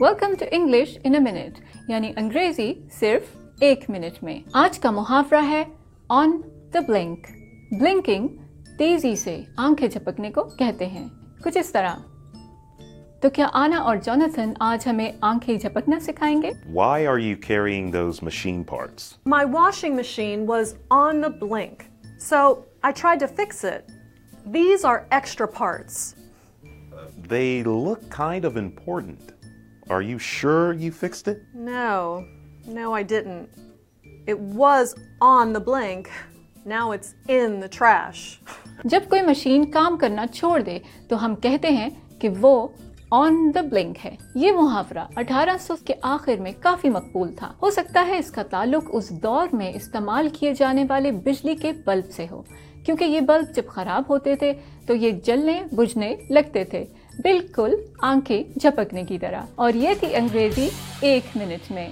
Welcome to English in a minute یعنی انگریزی صرف ایک منٹ میں آج کا محاورہ ہے آن دا بلنک بلنکنگ تیزی سے آنکھیں جھپکنے کو کہتے ہیں کچھ اس طرح تو کیا آنا اور جونتھن آج ہمیں آنکھیں جھپکنا سکھائیں گے Why are you carrying those machine parts? My washing machine was on the blink, so I tried to fix it. These are extra parts. They look kind of important. Are you sure you fixed it? No, no, I didn't. It was on the blink. Now it's in the trash. جب کوئی machine کام کرنا چھوڑ دے تو ہم کہتے ہیں کہ وہ آن دا بلنک ہے یہ محاورہ اٹھارہ سو کے آخر میں کافی مقبول تھا ہو سکتا ہے اس کا تعلق اس دور میں استعمال کیے جانے والے بجلی کے بلب سے ہو کیونکہ یہ بلب جب خراب ہوتے تھے تو یہ جلنے بجھنے لگتے تھے بالکل آنکھیں جھپکنے کی طرح اور یہ تھی انگریزی ایک منٹ میں۔